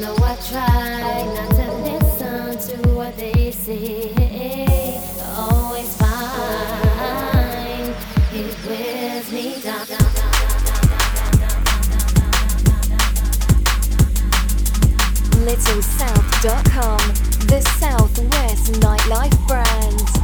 know I try not to listen to what they say. Always find it wears me down. LittleSouth.com, the Southwest nightlife brand.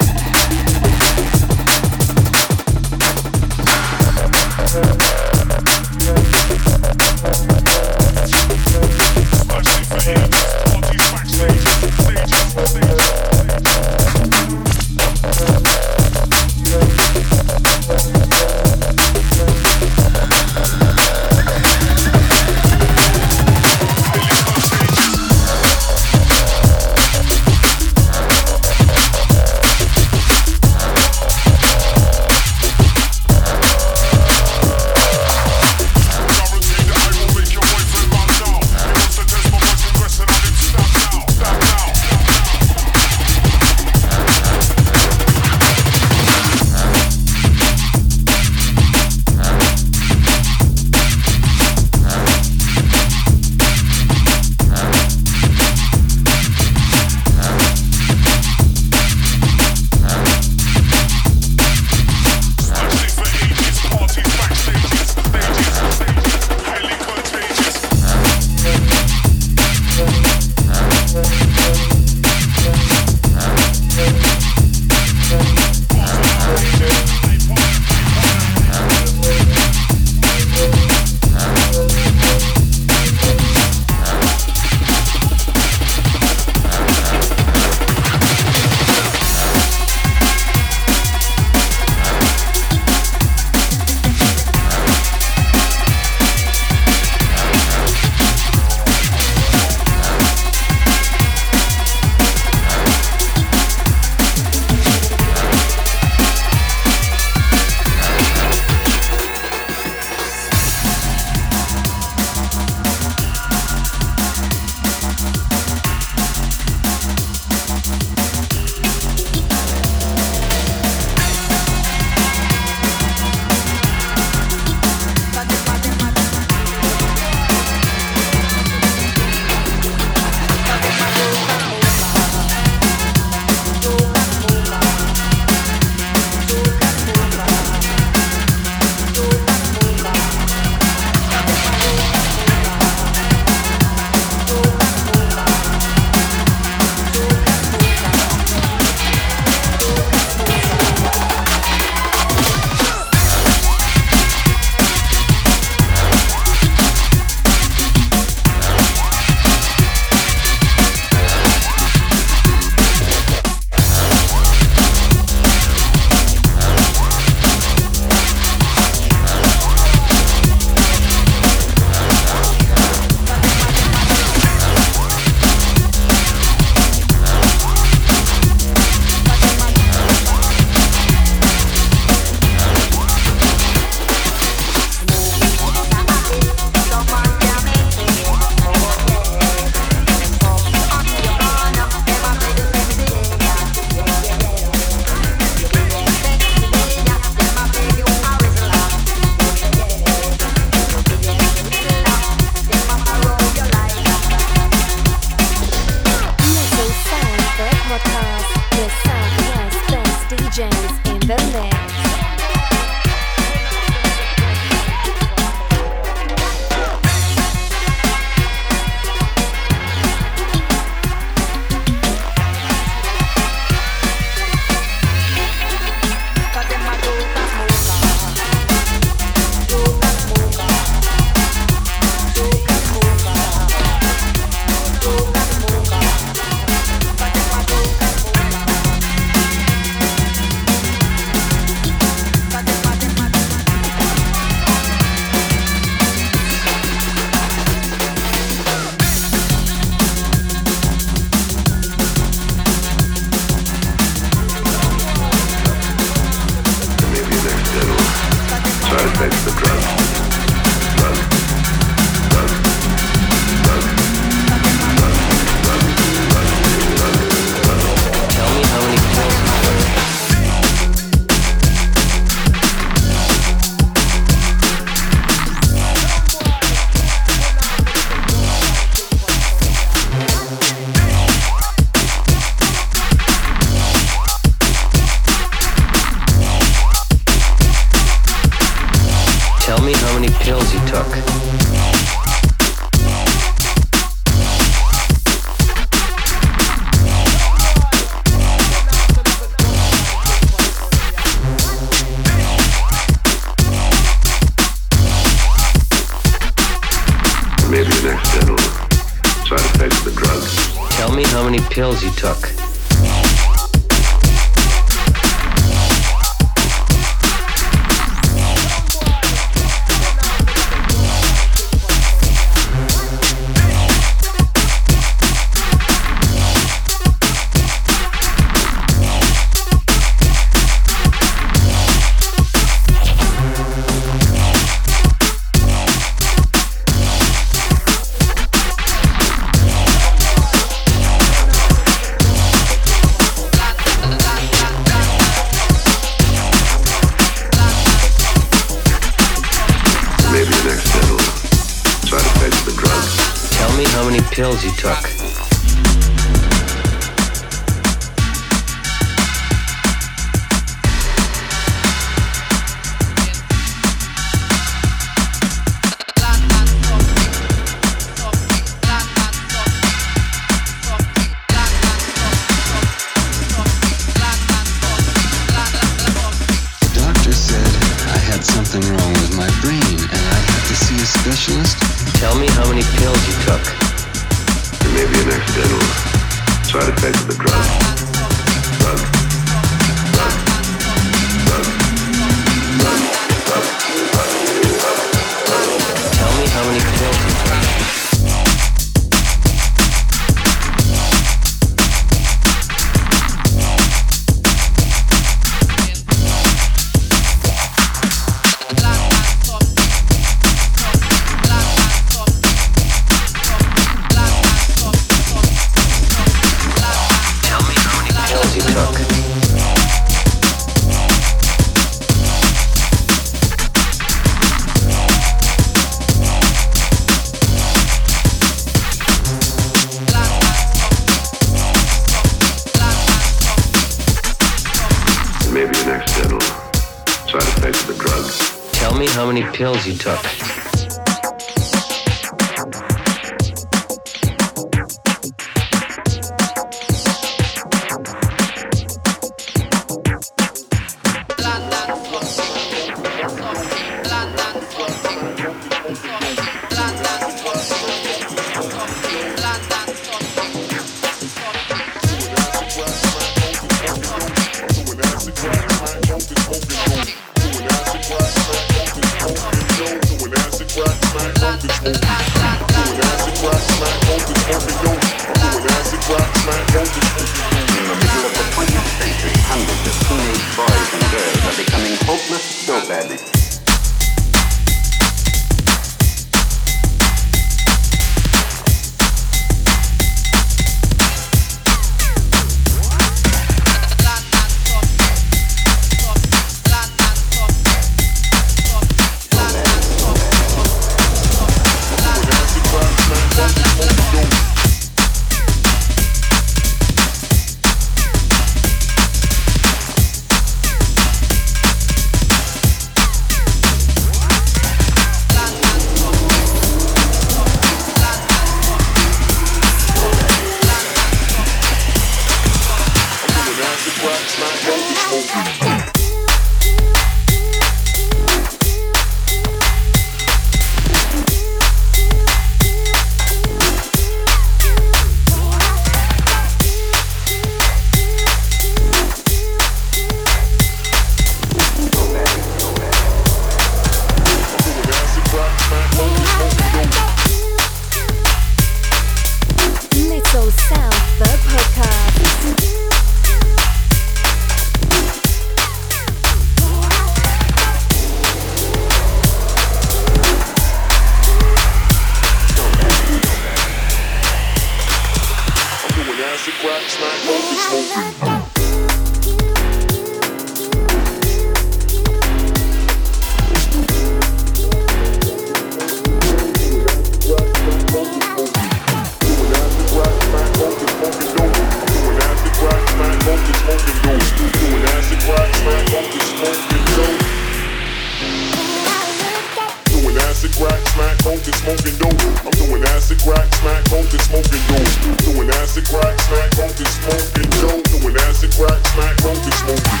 Crack, smack, and smoking dope. Doing acid crack, smack, and smoking dope. Doing acid crack, smack, and smoking.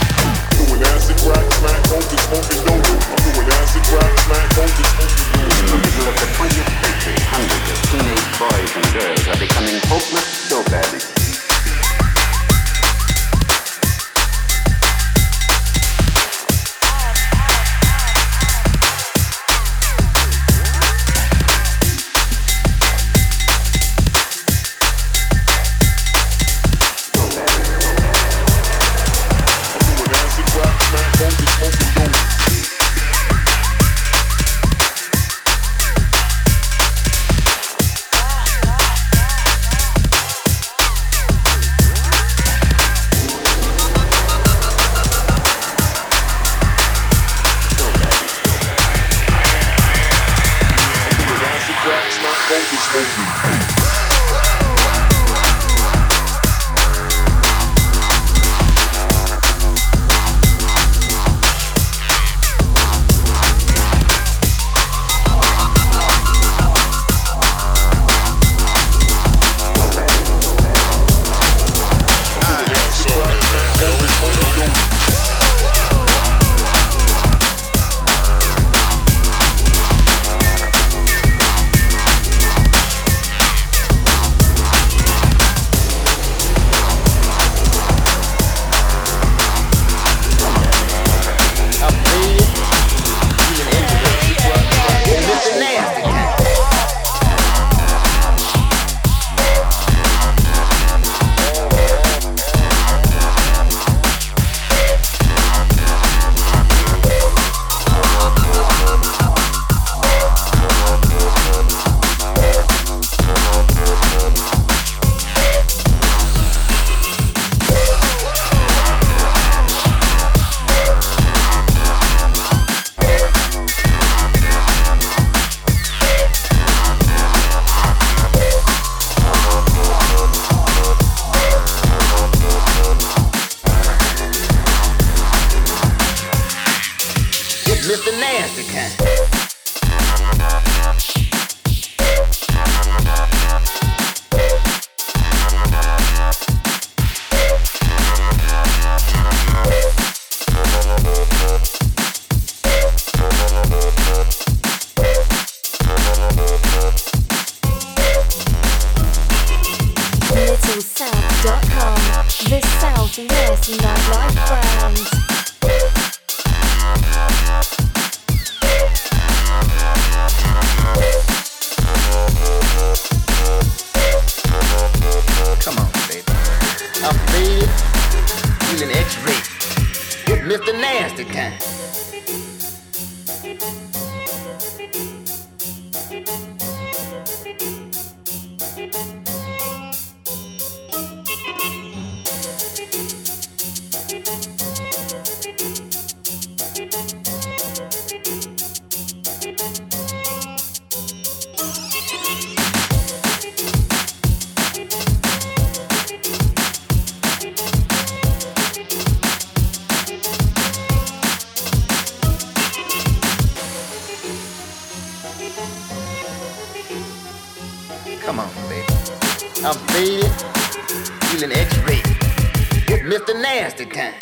Doing acid crack, smack, and smoking dope. I'm doing acid crack, smack, and smoking dope. In the middle of the 20th century, hundreds of teenage boys and girls are becoming hopeless dope addicts. Come on, baby. I'm faded, feeling X-rated. Mr. Nasty kind.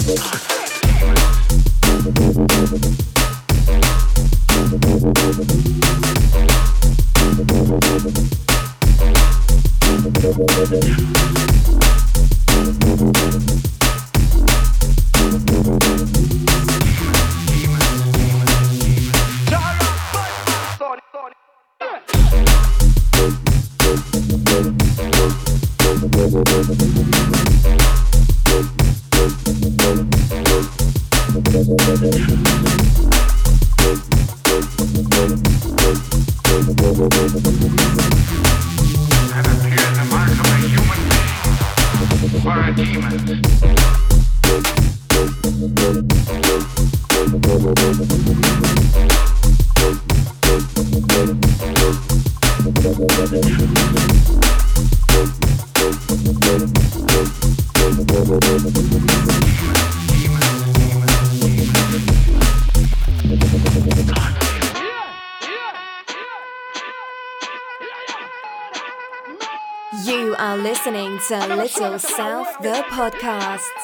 Thank listening to Little South the Podcasts.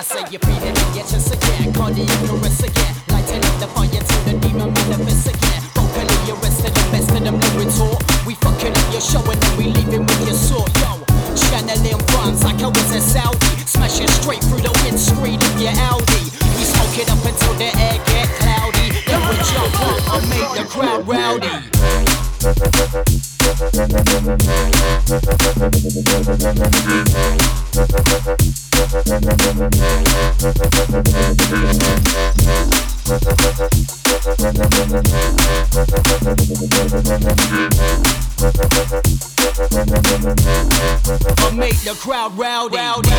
I say you feel it in your chest again, cardiac arrest again. Lighting up the fire till the demon manifests again. Vocally arrested, the best of them no retort. We fucking up your show and then we leaving with your sword, yo. Channeling funds like I was in Saudi. Smashing straight through the windscreen of your Audi. We smoke it up until the air get cloudy. Then we jump up and make the crowd rowdy. And make the and make the crowd rowdy. Rowdy.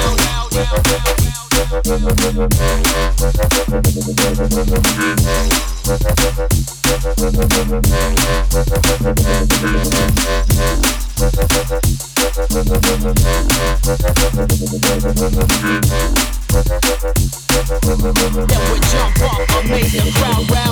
We jump up and make the crowd rowdy.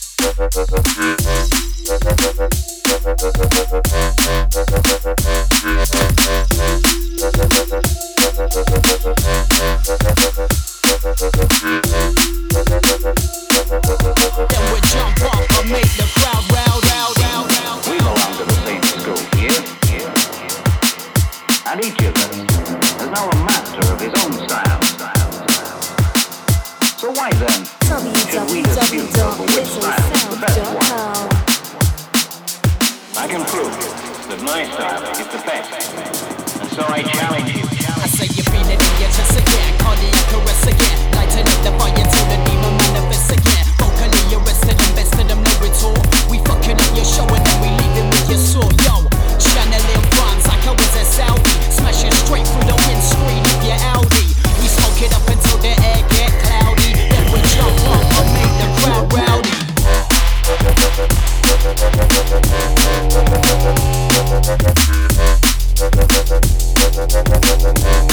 school here. And each of us is now a master of his own style. So why then should we dispute over which my style is the best. And so I challenge you. Thank you.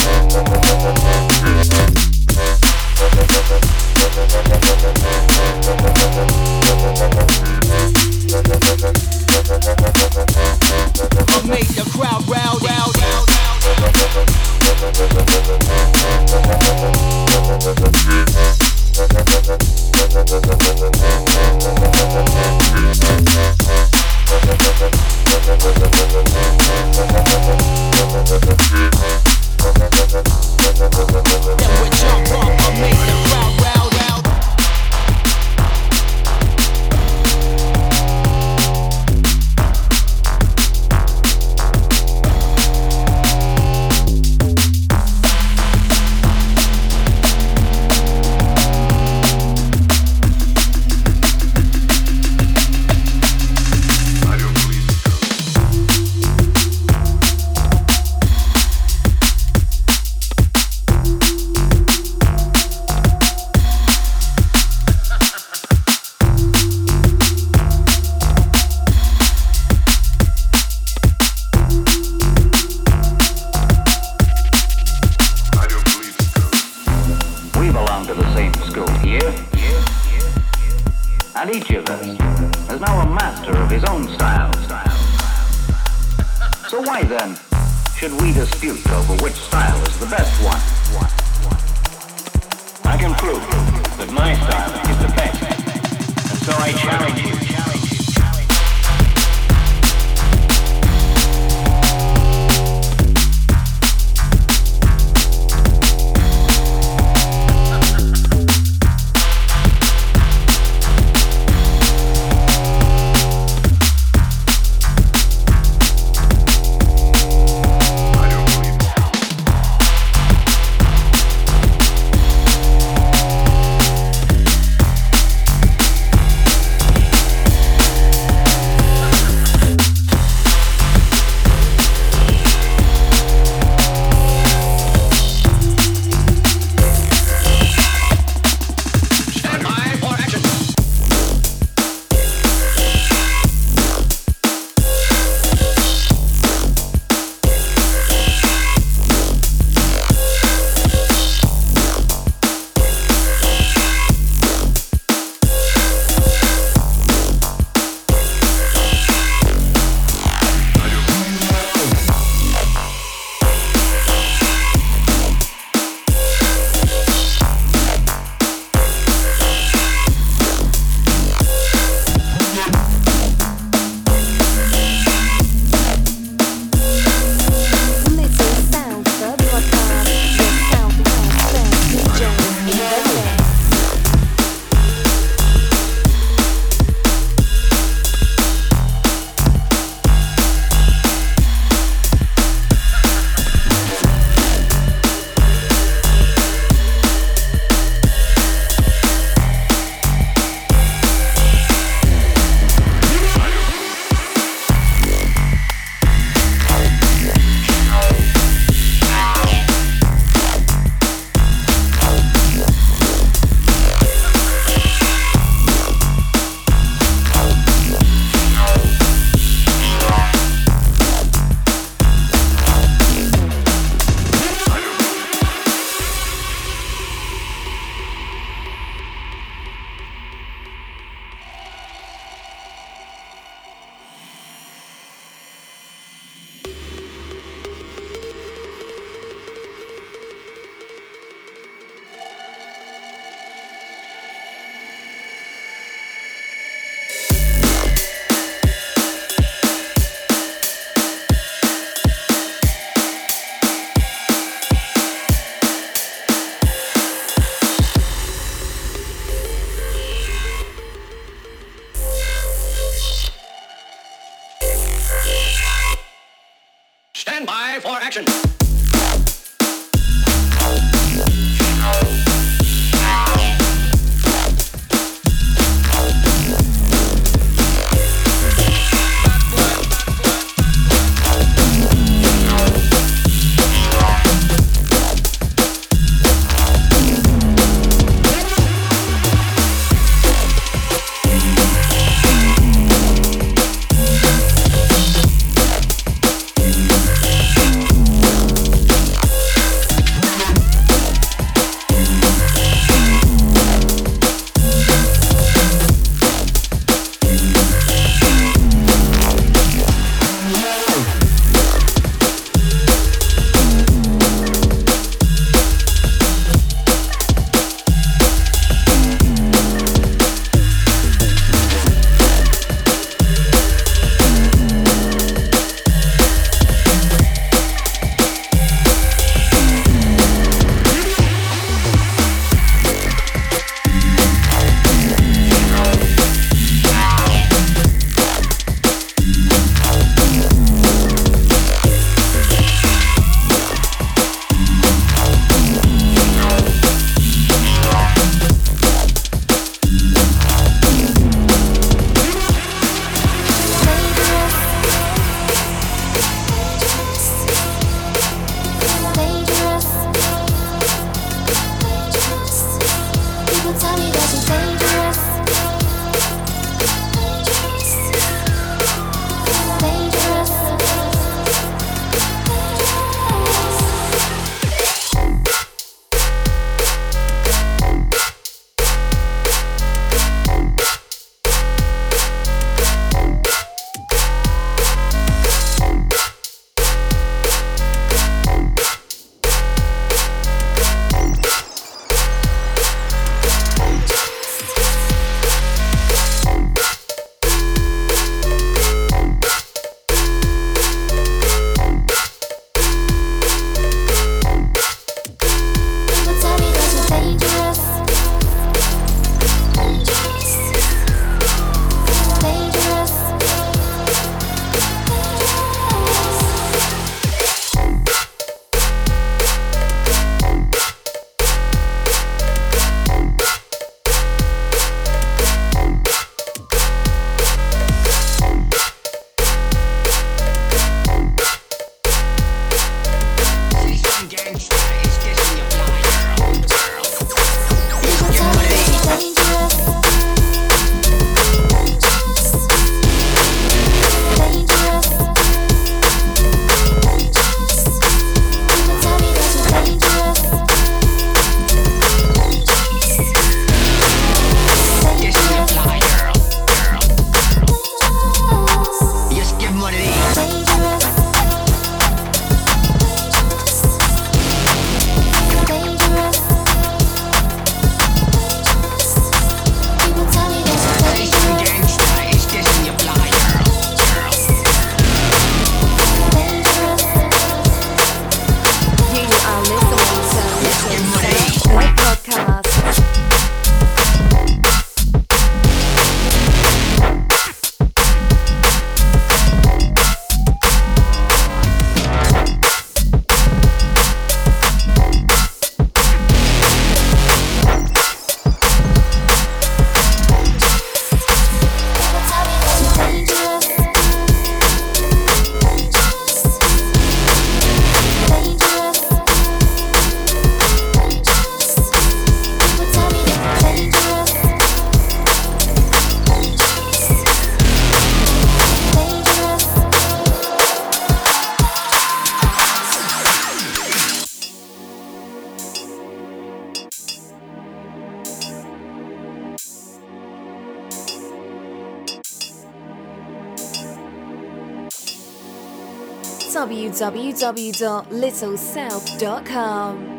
www.littlesouth.com.